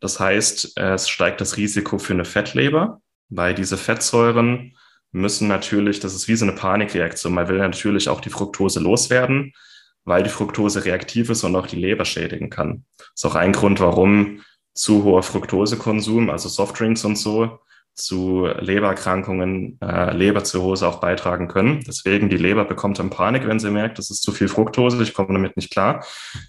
Das heißt, es steigt das Risiko für eine Fettleber, weil diese Fettsäuren müssen natürlich, das ist wie so eine Panikreaktion. Man will natürlich auch die Fructose loswerden, weil die Fructose reaktiv ist und auch die Leber schädigen kann. Das ist auch ein Grund, warum zu hoher Fructosekonsum, also Softdrinks und so, zu Lebererkrankungen, äh, Leberzirrhose auch beitragen können. Deswegen die Leber bekommt dann Panik, wenn sie merkt, das ist zu viel Fructose, ich komme damit nicht klar,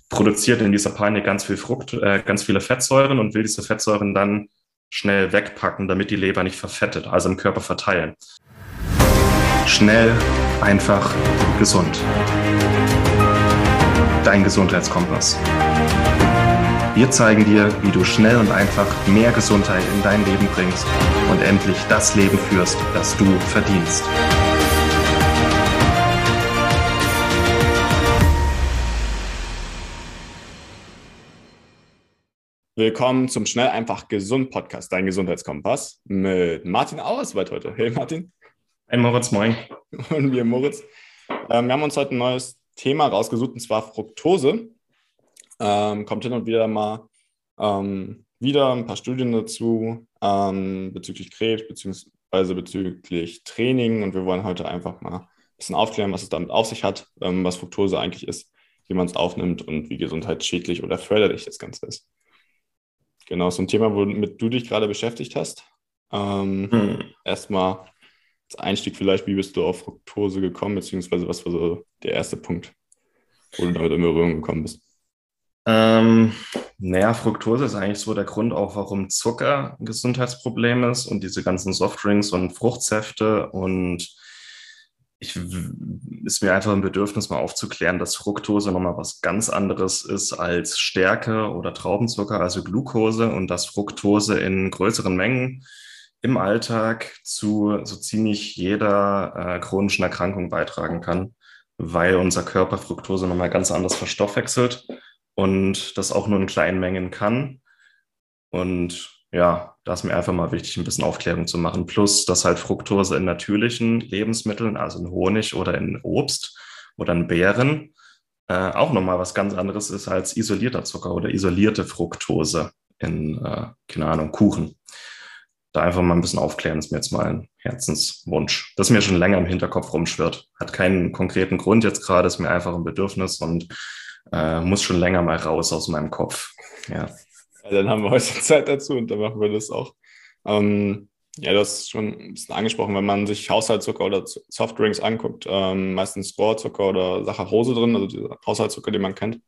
produziert in dieser Panik ganz viel Frucht, äh, ganz viele Fettsäuren und will diese Fettsäuren dann schnell wegpacken, damit die Leber nicht verfettet, also im Körper verteilen. Schnell, einfach, gesund. Dein Gesundheitskompass. Wir zeigen dir, wie du schnell und einfach mehr Gesundheit in dein Leben bringst und endlich das Leben führst, das du verdienst. Willkommen zum Schnell einfach gesund Podcast, dein Gesundheitskompass mit Martin Auerswald heute. Hey Martin. Hey Moritz, moin. Und wir Moritz. Ähm, wir haben uns heute ein neues Thema rausgesucht und zwar Fructose. Ähm, kommt hin und wieder mal ähm, wieder ein paar Studien dazu ähm, bezüglich Krebs beziehungsweise bezüglich Training und wir wollen heute einfach mal ein bisschen aufklären, was es damit auf sich hat, ähm, was Fructose eigentlich ist, wie man es aufnimmt und wie gesundheitsschädlich oder förderlich das Ganze ist. Genau, so ein Thema, womit du dich gerade beschäftigt hast. Ähm, hm. Erstmal als Einstieg vielleicht, wie bist du auf Fructose gekommen, beziehungsweise was war so der erste Punkt, wo du damit in Berührung gekommen bist? Ähm, naja, Fructose ist eigentlich so der Grund auch, warum Zucker ein Gesundheitsproblem ist und diese ganzen Softdrinks und Fruchtsäfte. Und ich ist mir einfach ein Bedürfnis, mal aufzuklären, dass Fructose nochmal was ganz anderes ist als Stärke oder Traubenzucker, also Glucose, und dass Fructose in größeren Mengen im Alltag zu so ziemlich jeder äh, chronischen Erkrankung beitragen kann, weil unser Körper Fructose nochmal ganz anders verstoffwechselt und das auch nur in kleinen Mengen kann. Und ja, da ist mir einfach mal wichtig, ein bisschen Aufklärung zu machen. Plus, dass halt Fructose in natürlichen Lebensmitteln, also in Honig oder in Obst oder in Beeren, äh, auch nochmal was ganz anderes ist als isolierter Zucker oder isolierte Fructose in, äh, keine Ahnung, Kuchen. Da einfach mal ein bisschen aufklären, ist mir jetzt mal ein Herzenswunsch, das mir schon länger im Hinterkopf rumschwirrt. Hat keinen konkreten Grund jetzt gerade, ist mir einfach ein Bedürfnis und äh, muss schon länger mal raus aus meinem Kopf. Ja. ja. Dann haben wir heute Zeit dazu und dann machen wir das auch. Ähm, ja, du hast schon ein bisschen angesprochen, wenn man sich Haushaltszucker oder Softdrinks anguckt, ähm, meistens Rohrzucker oder Saccharose drin, also dieser Haushaltszucker, den man kennt.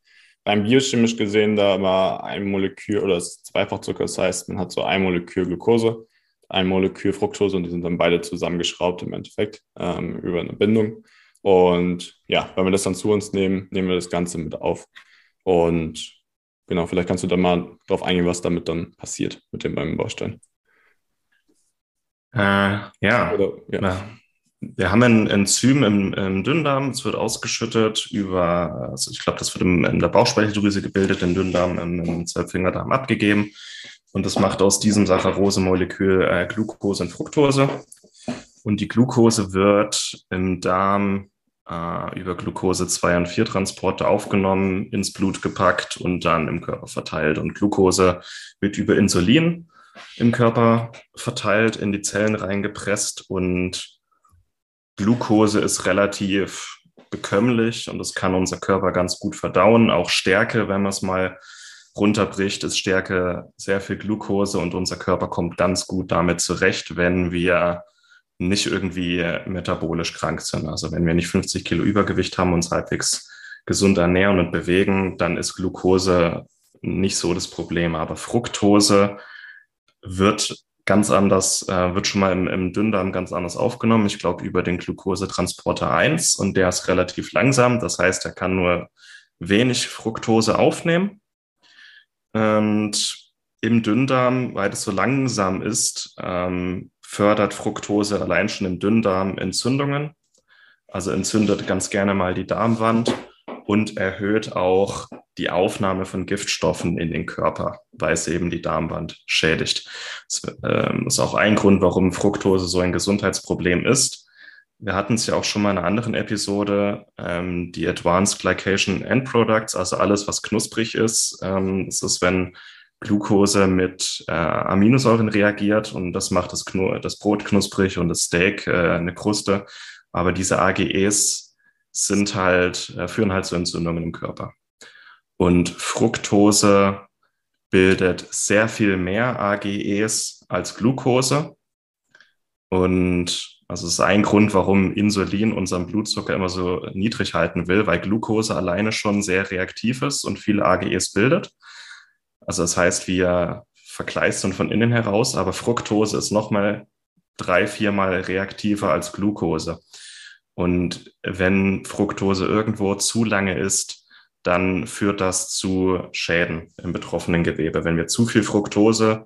Beim biochemisch gesehen, da war ein Molekül oder das Zweifachzucker, das heißt, man hat so ein Molekül Glucose, ein Molekül Fructose und die sind dann beide zusammengeschraubt im Endeffekt ähm, über eine Bindung. Und ja, wenn wir das dann zu uns nehmen, nehmen wir das Ganze mit auf. Und genau, vielleicht kannst du da mal drauf eingehen, was damit dann passiert mit dem beim Baustein. Äh, ja. Oder, ja. Wir haben ein Enzym im, im Dünndarm, es wird ausgeschüttet über, also ich glaube, das wird im, in der Bauchspeicheldrüse gebildet, im Dünndarm, im, im Zwölffingerdarm abgegeben. Und das macht aus diesem Saccharose-Molekül äh, Glucose und Fructose. Und die Glucose wird im Darm äh, über Glucose 2 und 4 Transporte aufgenommen, ins Blut gepackt und dann im Körper verteilt. Und Glucose wird über Insulin im Körper verteilt, in die Zellen reingepresst und Glucose ist relativ bekömmlich und das kann unser Körper ganz gut verdauen. Auch Stärke, wenn man es mal runterbricht, ist Stärke sehr viel Glucose und unser Körper kommt ganz gut damit zurecht, wenn wir nicht irgendwie metabolisch krank sind. Also wenn wir nicht 50 Kilo Übergewicht haben, uns halbwegs gesund ernähren und bewegen, dann ist Glucose nicht so das Problem. Aber Fructose wird ganz anders, äh, wird schon mal im, im Dünndarm ganz anders aufgenommen. Ich glaube über den Glucosetransporter 1 und der ist relativ langsam. Das heißt, er kann nur wenig Fructose aufnehmen. Und im Dünndarm, weil das so langsam ist, ähm, fördert Fructose allein schon im Dünndarm Entzündungen, also entzündet ganz gerne mal die Darmwand und erhöht auch die Aufnahme von Giftstoffen in den Körper, weil es eben die Darmwand schädigt. Das ähm, ist auch ein Grund, warum Fructose so ein Gesundheitsproblem ist. Wir hatten es ja auch schon mal in einer anderen Episode, ähm, die Advanced Glycation End Products, also alles, was knusprig ist. Ähm, das ist, wenn Glucose mit äh, Aminosäuren reagiert und das macht das, Knu das Brot knusprig und das Steak äh, eine Kruste. Aber diese AGEs sind halt, äh, führen halt zu Entzündungen im Körper. Und Fructose bildet sehr viel mehr AGEs als Glucose. Und also das ist ein Grund, warum Insulin unseren Blutzucker immer so niedrig halten will, weil Glucose alleine schon sehr reaktiv ist und viele AGEs bildet. Also das heißt, wir verkleistern von innen heraus, aber Fructose ist nochmal drei, viermal reaktiver als Glucose. Und wenn Fructose irgendwo zu lange ist, dann führt das zu Schäden im betroffenen Gewebe. Wenn wir zu viel Fructose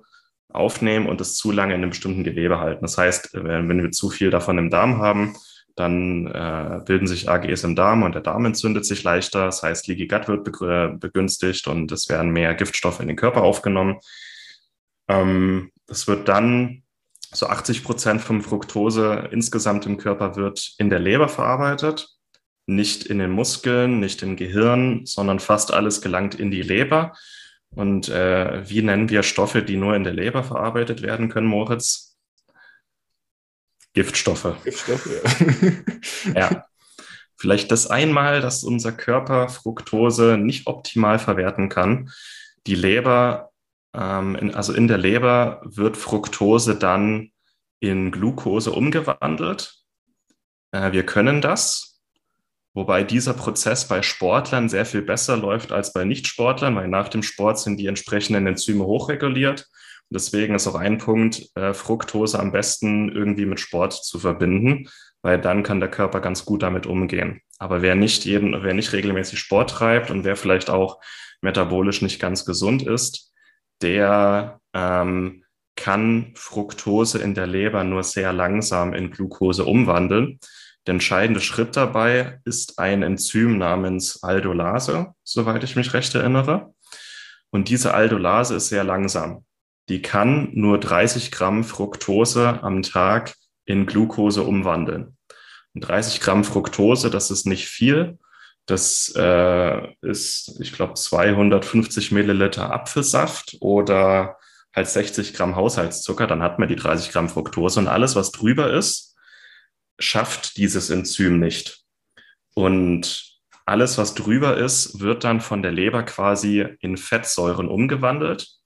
aufnehmen und es zu lange in einem bestimmten Gewebe halten. Das heißt, wenn wir zu viel davon im Darm haben, dann äh, bilden sich AGEs im Darm und der Darm entzündet sich leichter. Das heißt, Leaky Gut wird begünstigt und es werden mehr Giftstoffe in den Körper aufgenommen. Ähm, es wird dann so 80 Prozent vom Fructose insgesamt im Körper wird in der Leber verarbeitet, nicht in den Muskeln, nicht im Gehirn, sondern fast alles gelangt in die Leber. Und äh, wie nennen wir Stoffe, die nur in der Leber verarbeitet werden können, Moritz? Giftstoffe. Giftstoffe, ja. ja. Vielleicht das einmal, dass unser Körper Fructose nicht optimal verwerten kann. Die Leber, ähm, in, also in der Leber wird Fructose dann in Glucose umgewandelt. Äh, wir können das, wobei dieser Prozess bei Sportlern sehr viel besser läuft als bei Nichtsportlern, weil nach dem Sport sind die entsprechenden Enzyme hochreguliert deswegen ist auch ein Punkt, äh, Fructose am besten irgendwie mit Sport zu verbinden, weil dann kann der Körper ganz gut damit umgehen. Aber wer nicht jeden, wer nicht regelmäßig Sport treibt und wer vielleicht auch metabolisch nicht ganz gesund ist, der ähm, kann Fructose in der Leber nur sehr langsam in Glucose umwandeln. Der entscheidende Schritt dabei ist ein Enzym namens Aldolase, soweit ich mich recht erinnere. Und diese Aldolase ist sehr langsam die kann nur 30 Gramm Fructose am Tag in Glucose umwandeln. Und 30 Gramm Fructose, das ist nicht viel. Das äh, ist, ich glaube, 250 Milliliter Apfelsaft oder halt 60 Gramm Haushaltszucker. Dann hat man die 30 Gramm Fructose und alles, was drüber ist, schafft dieses Enzym nicht. Und alles, was drüber ist, wird dann von der Leber quasi in Fettsäuren umgewandelt.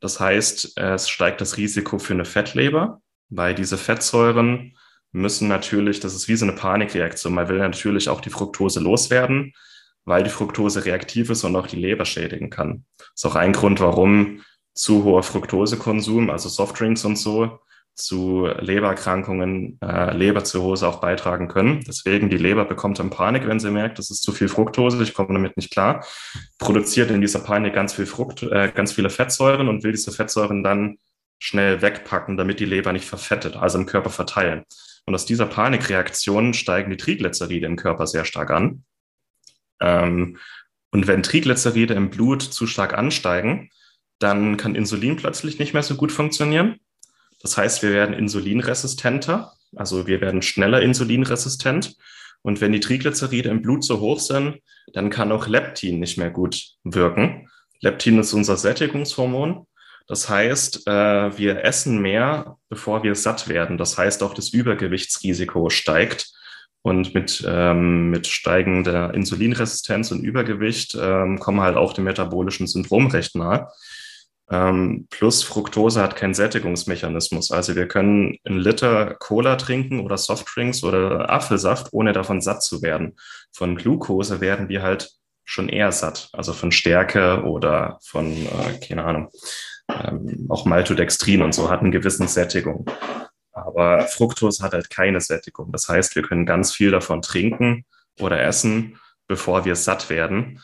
Das heißt, es steigt das Risiko für eine Fettleber, weil diese Fettsäuren müssen natürlich, das ist wie so eine Panikreaktion. Man will natürlich auch die Fructose loswerden, weil die Fructose reaktiv ist und auch die Leber schädigen kann. Das ist auch ein Grund, warum zu hoher Fructosekonsum, also Softdrinks und so, zu Lebererkrankungen, äh, Leberzirrhose auch beitragen können. Deswegen die Leber bekommt dann Panik, wenn sie merkt, das ist zu viel Fructose, ich komme damit nicht klar, produziert in dieser Panik ganz viel Frucht, äh, ganz viele Fettsäuren und will diese Fettsäuren dann schnell wegpacken, damit die Leber nicht verfettet, also im Körper verteilen. Und aus dieser Panikreaktion steigen die Triglyceride im Körper sehr stark an. Ähm, und wenn Triglyceride im Blut zu stark ansteigen, dann kann Insulin plötzlich nicht mehr so gut funktionieren das heißt, wir werden insulinresistenter, also wir werden schneller insulinresistent. Und wenn die Triglyceride im Blut so hoch sind, dann kann auch Leptin nicht mehr gut wirken. Leptin ist unser Sättigungshormon. Das heißt, äh, wir essen mehr, bevor wir satt werden. Das heißt, auch das Übergewichtsrisiko steigt. Und mit, ähm, mit steigender Insulinresistenz und Übergewicht ähm, kommen halt auch dem metabolischen Syndrom recht nahe. Ähm, plus Fructose hat keinen Sättigungsmechanismus. Also wir können einen Liter Cola trinken oder Softdrinks oder Apfelsaft, ohne davon satt zu werden. Von Glucose werden wir halt schon eher satt. Also von Stärke oder von, äh, keine Ahnung, ähm, auch Maltodextrin und so hat eine gewisse Sättigung. Aber Fructose hat halt keine Sättigung. Das heißt, wir können ganz viel davon trinken oder essen, bevor wir satt werden.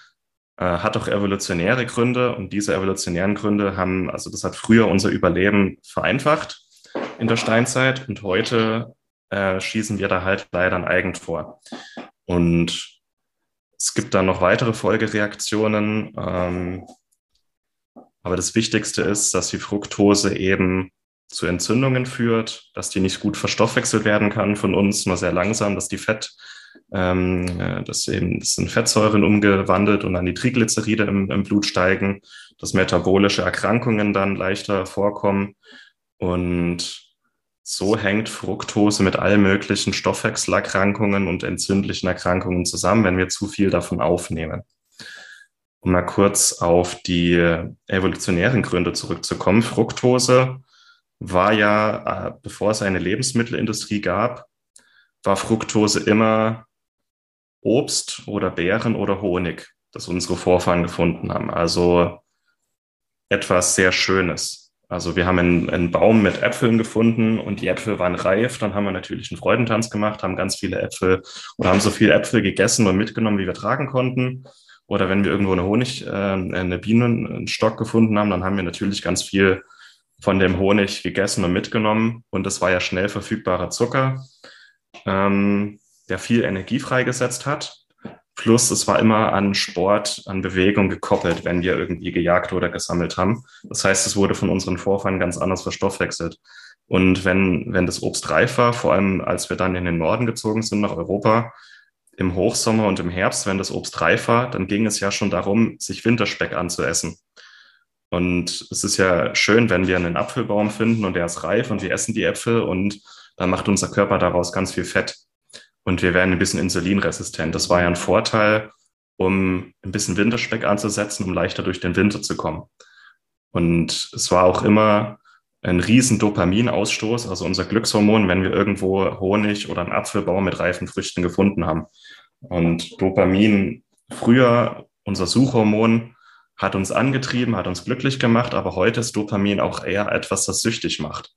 Äh, hat auch evolutionäre Gründe und diese evolutionären Gründe haben, also das hat früher unser Überleben vereinfacht in der Steinzeit und heute äh, schießen wir da halt leider ein Eigen vor. Und es gibt dann noch weitere Folgereaktionen. Ähm, aber das Wichtigste ist, dass die Fructose eben zu Entzündungen führt, dass die nicht gut verstoffwechselt werden kann von uns, nur sehr langsam, dass die Fett Ähm, äh, das, eben, das sind Fettsäuren umgewandelt und dann die Triglyceride im, im Blut steigen, dass metabolische Erkrankungen dann leichter vorkommen. Und so hängt Fructose mit allen möglichen Stoffwechselerkrankungen und entzündlichen Erkrankungen zusammen, wenn wir zu viel davon aufnehmen. Um mal kurz auf die evolutionären Gründe zurückzukommen. Fructose war ja, äh, bevor es eine Lebensmittelindustrie gab, war Fructose immer Obst oder Beeren oder Honig, das unsere Vorfahren gefunden haben. Also etwas sehr Schönes. Also wir haben einen, einen, Baum mit Äpfeln gefunden und die Äpfel waren reif. Dann haben wir natürlich einen Freudentanz gemacht, haben ganz viele Äpfel oder haben so viele Äpfel gegessen und mitgenommen, wie wir tragen konnten. Oder wenn wir irgendwo eine Honig, äh, eine Bienen, einen Stock gefunden haben, dann haben wir natürlich ganz viel von dem Honig gegessen und mitgenommen. Und das war ja schnell verfügbarer Zucker, ähm, der viel Energie freigesetzt hat. Plus, es war immer an Sport, an Bewegung gekoppelt, wenn wir irgendwie gejagt oder gesammelt haben. Das heißt, es wurde von unseren Vorfahren ganz anders verstoffwechselt. Und wenn, wenn das Obst reif war, vor allem als wir dann in den Norden gezogen sind, nach Europa, im Hochsommer und im Herbst, wenn das Obst reif war, dann ging es ja schon darum, sich Winterspeck anzuessen. Und es ist ja schön, wenn wir einen Apfelbaum finden und der ist reif und wir essen die Äpfel und dann macht unser Körper daraus ganz viel Fett. Und wir werden ein bisschen insulinresistent. Das war ja ein Vorteil, um ein bisschen Winterspeck anzusetzen, um leichter durch den Winter zu kommen. Und es war auch immer ein riesen Dopaminausstoß, also unser Glückshormon, wenn wir irgendwo Honig oder einen Apfelbaum mit reifen Früchten gefunden haben. Und Dopamin, früher unser Suchhormon, hat uns angetrieben, hat uns glücklich gemacht, aber heute ist Dopamin auch eher etwas, das süchtig macht.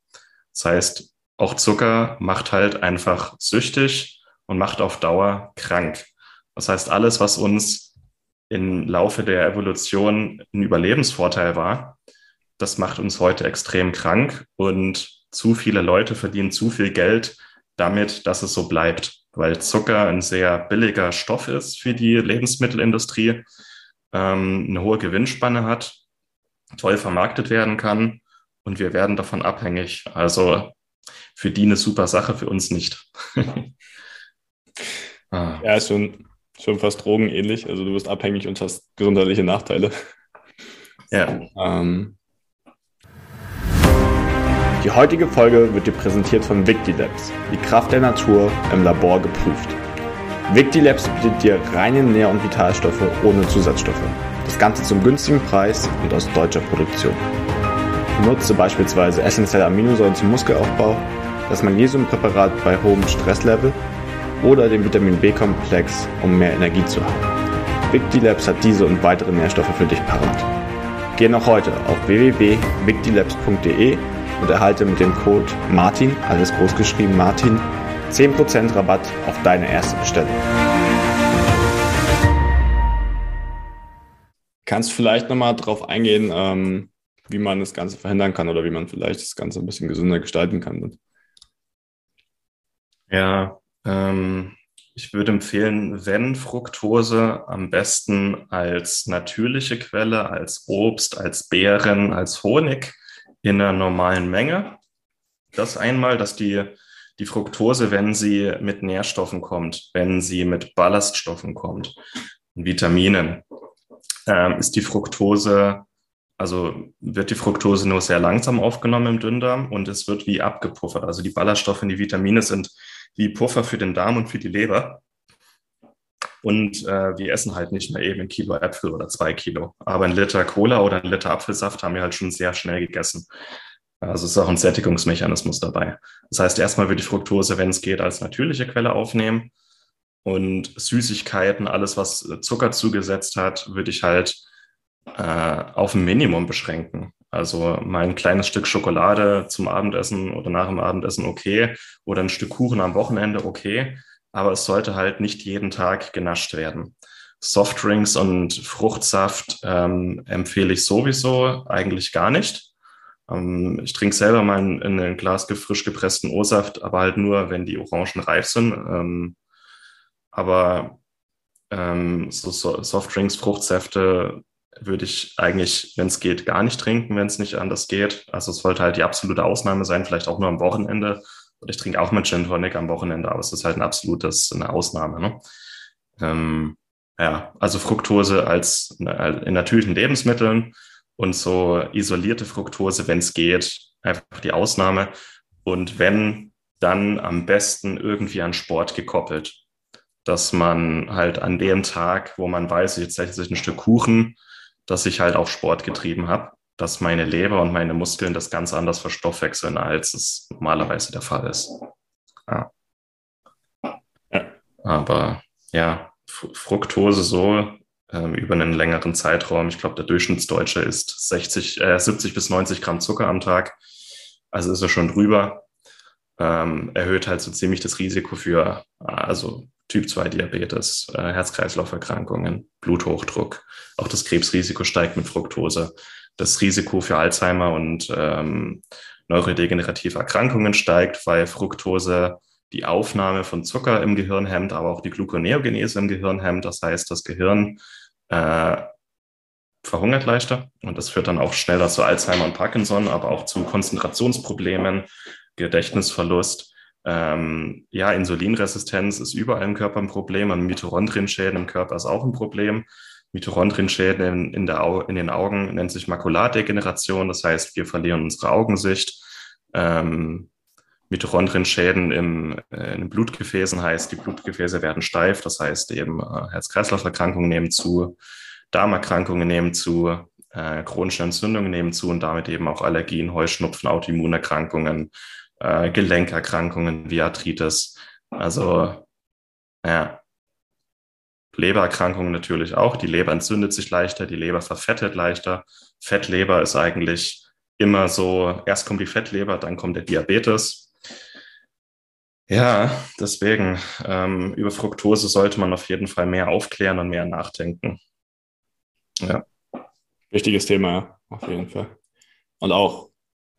Das heißt, auch Zucker macht halt einfach süchtig und macht auf Dauer krank. Das heißt, alles, was uns im Laufe der Evolution ein Überlebensvorteil war, das macht uns heute extrem krank und zu viele Leute verdienen zu viel Geld damit, dass es so bleibt, weil Zucker ein sehr billiger Stoff ist für die Lebensmittelindustrie, ähm, eine hohe Gewinnspanne hat, toll vermarktet werden kann und wir werden davon abhängig. Also für die eine super Sache, für uns nicht. ah. Ja, ist schon, schon fast drogenähnlich. Also du wirst abhängig und hast gesundheitliche Nachteile. Ja. Ähm, die heutige Folge wird dir präsentiert von Victilabs, die Kraft der Natur im Labor geprüft. Victilabs bietet dir reine Nähr- und Vitalstoffe ohne Zusatzstoffe. Das Ganze zum günstigen Preis und aus deutscher Produktion. Nutze beispielsweise essentielle Aminosäuren zum Muskelaufbau, das Magnesiumpräparat bei hohem Stresslevel oder den Vitamin B-Komplex, um mehr Energie zu haben. Victilabs hat diese und weitere Nährstoffe für dich parat. Geh noch heute auf www.victilabs.de und erhalte mit dem Code MARTIN, alles groß geschrieben Martin, 10% Rabatt auf deine erste Bestellung. Kannst vielleicht nochmal darauf eingehen, ähm, wie man das Ganze verhindern kann oder wie man vielleicht das Ganze ein bisschen gesünder gestalten kann? Ja, ähm, ich würde empfehlen, wenn Fructose, am besten als natürliche Quelle, als Obst, als Beeren, als Honig in einer normalen Menge. Das einmal, dass die, die Fructose, wenn sie mit Nährstoffen kommt, wenn sie mit Ballaststoffen kommt, Vitaminen, äh, ist die Fructose, also wird die Fructose nur sehr langsam aufgenommen im Dünndarm und es wird wie abgepuffert. Also die Ballaststoffe und die Vitamine sind wie Puffer für den Darm und für die Leber. Und äh, wir essen halt nicht mehr eben ein Kilo Äpfel oder zwei Kilo. Aber ein Liter Cola oder ein Liter Apfelsaft haben wir halt schon sehr schnell gegessen. Also ist auch ein Sättigungsmechanismus dabei. Das heißt, erstmal würde ich Fructose, wenn es geht, als natürliche Quelle aufnehmen. Und Süßigkeiten, alles, was Zucker zugesetzt hat, würde ich halt äh, auf ein Minimum beschränken. Also mal ein kleines Stück Schokolade zum Abendessen oder nach dem Abendessen okay. Oder ein Stück Kuchen am Wochenende okay aber es sollte halt nicht jeden Tag genascht werden. Softdrinks und Fruchtsaft ähm, empfehle ich sowieso eigentlich gar nicht. Ähm, ich trinke selber mal in, in ein Glas frisch gepressten O-Saft, aber halt nur, wenn die Orangen reif sind. Ähm, aber ähm, so, so Softdrinks, Fruchtsäfte würde ich eigentlich, wenn es geht, gar nicht trinken, wenn es nicht anders geht. Also es sollte halt die absolute Ausnahme sein, vielleicht auch nur am Wochenende Und ich trinke auch mal Gin Tonic am Wochenende, aber es ist halt ein absolutes, eine Ausnahme. Ne? Ähm, ja, also Fructose als in natürlichen Lebensmitteln und so isolierte Fructose, wenn es geht, einfach die Ausnahme. Und wenn, dann am besten irgendwie an Sport gekoppelt. Dass man halt an dem Tag, wo man weiß, jetzt esse ich ein Stück Kuchen, dass ich halt auch Sport getrieben habe, dass meine Leber und meine Muskeln das ganz anders verstoffwechseln, als es normalerweise der Fall ist. Ja. Aber ja, Fructose so ähm, über einen längeren Zeitraum. Ich glaube, der Durchschnittsdeutsche isst 60, äh, 70 bis 90 Gramm Zucker am Tag. Also ist er schon drüber. Ähm, erhöht halt so ziemlich das Risiko für also Typ 2 Diabetes, äh, Herz-Kreislauf-Erkrankungen, Bluthochdruck. Auch das Krebsrisiko steigt mit Fructose. Das Risiko für Alzheimer und ähm, neurodegenerative Erkrankungen steigt, weil Fructose die Aufnahme von Zucker im Gehirn hemmt, aber auch die Gluconeogenese im Gehirn hemmt. Das heißt, das Gehirn äh, verhungert leichter und das führt dann auch schneller zu Alzheimer und Parkinson, aber auch zu Konzentrationsproblemen, Gedächtnisverlust. Ähm, ja, Insulinresistenz ist überall im Körper ein Problem und Mitochondrienschäden im Körper ist auch ein Problem. Mitochondrienschäden in, in, der, in den Augen nennt sich Makulardegeneration, das heißt, wir verlieren unsere Augensicht. Ähm, Mitochondrienschäden im, äh, in den Blutgefäßen heißt, die Blutgefäße werden steif, das heißt eben äh, Herz-Kreislauf-Erkrankungen nehmen zu, Darmerkrankungen nehmen zu, äh, chronische Entzündungen nehmen zu und damit eben auch Allergien, Heuschnupfen, Autoimmunerkrankungen, äh, Gelenkerkrankungen wie Arthritis. Also ja, Lebererkrankungen natürlich auch. Die Leber entzündet sich leichter, die Leber verfettet leichter. Fettleber ist eigentlich immer so, erst kommt die Fettleber, dann kommt der Diabetes. Ja, deswegen, ähm, über Fructose sollte man auf jeden Fall mehr aufklären und mehr nachdenken. Ja. Wichtiges Thema, auf jeden Fall. Und auch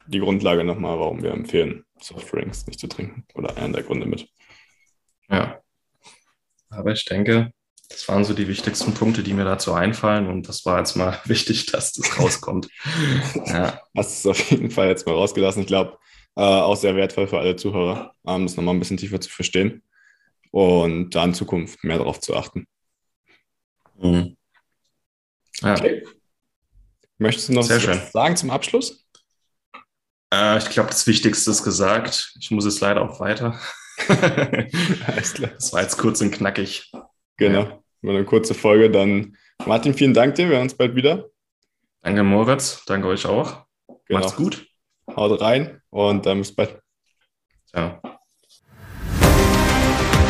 die Grundlage nochmal, warum wir empfehlen, Softdrinks nicht zu trinken. Oder einer der Gründe mit. Ja. Aber ich denke, das waren so die wichtigsten Punkte, die mir dazu einfallen. Und das war jetzt mal wichtig, dass das rauskommt. ja. Hast es auf jeden Fall jetzt mal rausgelassen. Ich glaube, äh, auch sehr wertvoll für alle Zuhörer, ähm, das nochmal ein bisschen tiefer zu verstehen und da in Zukunft mehr darauf zu achten. Mhm. Ja. Okay. Möchtest du noch Sehr was schön. sagen zum Abschluss? Äh, ich glaube, das Wichtigste ist gesagt. Ich muss es leider auch weiter. Alles klar. Das war jetzt kurz und knackig. Genau. Ja. Eine kurze Folge. Dann, Martin, vielen Dank dir. Wir hören uns bald wieder. Danke, Moritz. Danke euch auch. Genau. Macht's gut. Haut rein und dann bis bald. Ciao.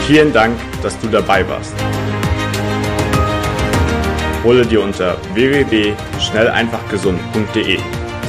Vielen Dank, dass du dabei warst. Hole dir unter www.schnelleinfachgesund.de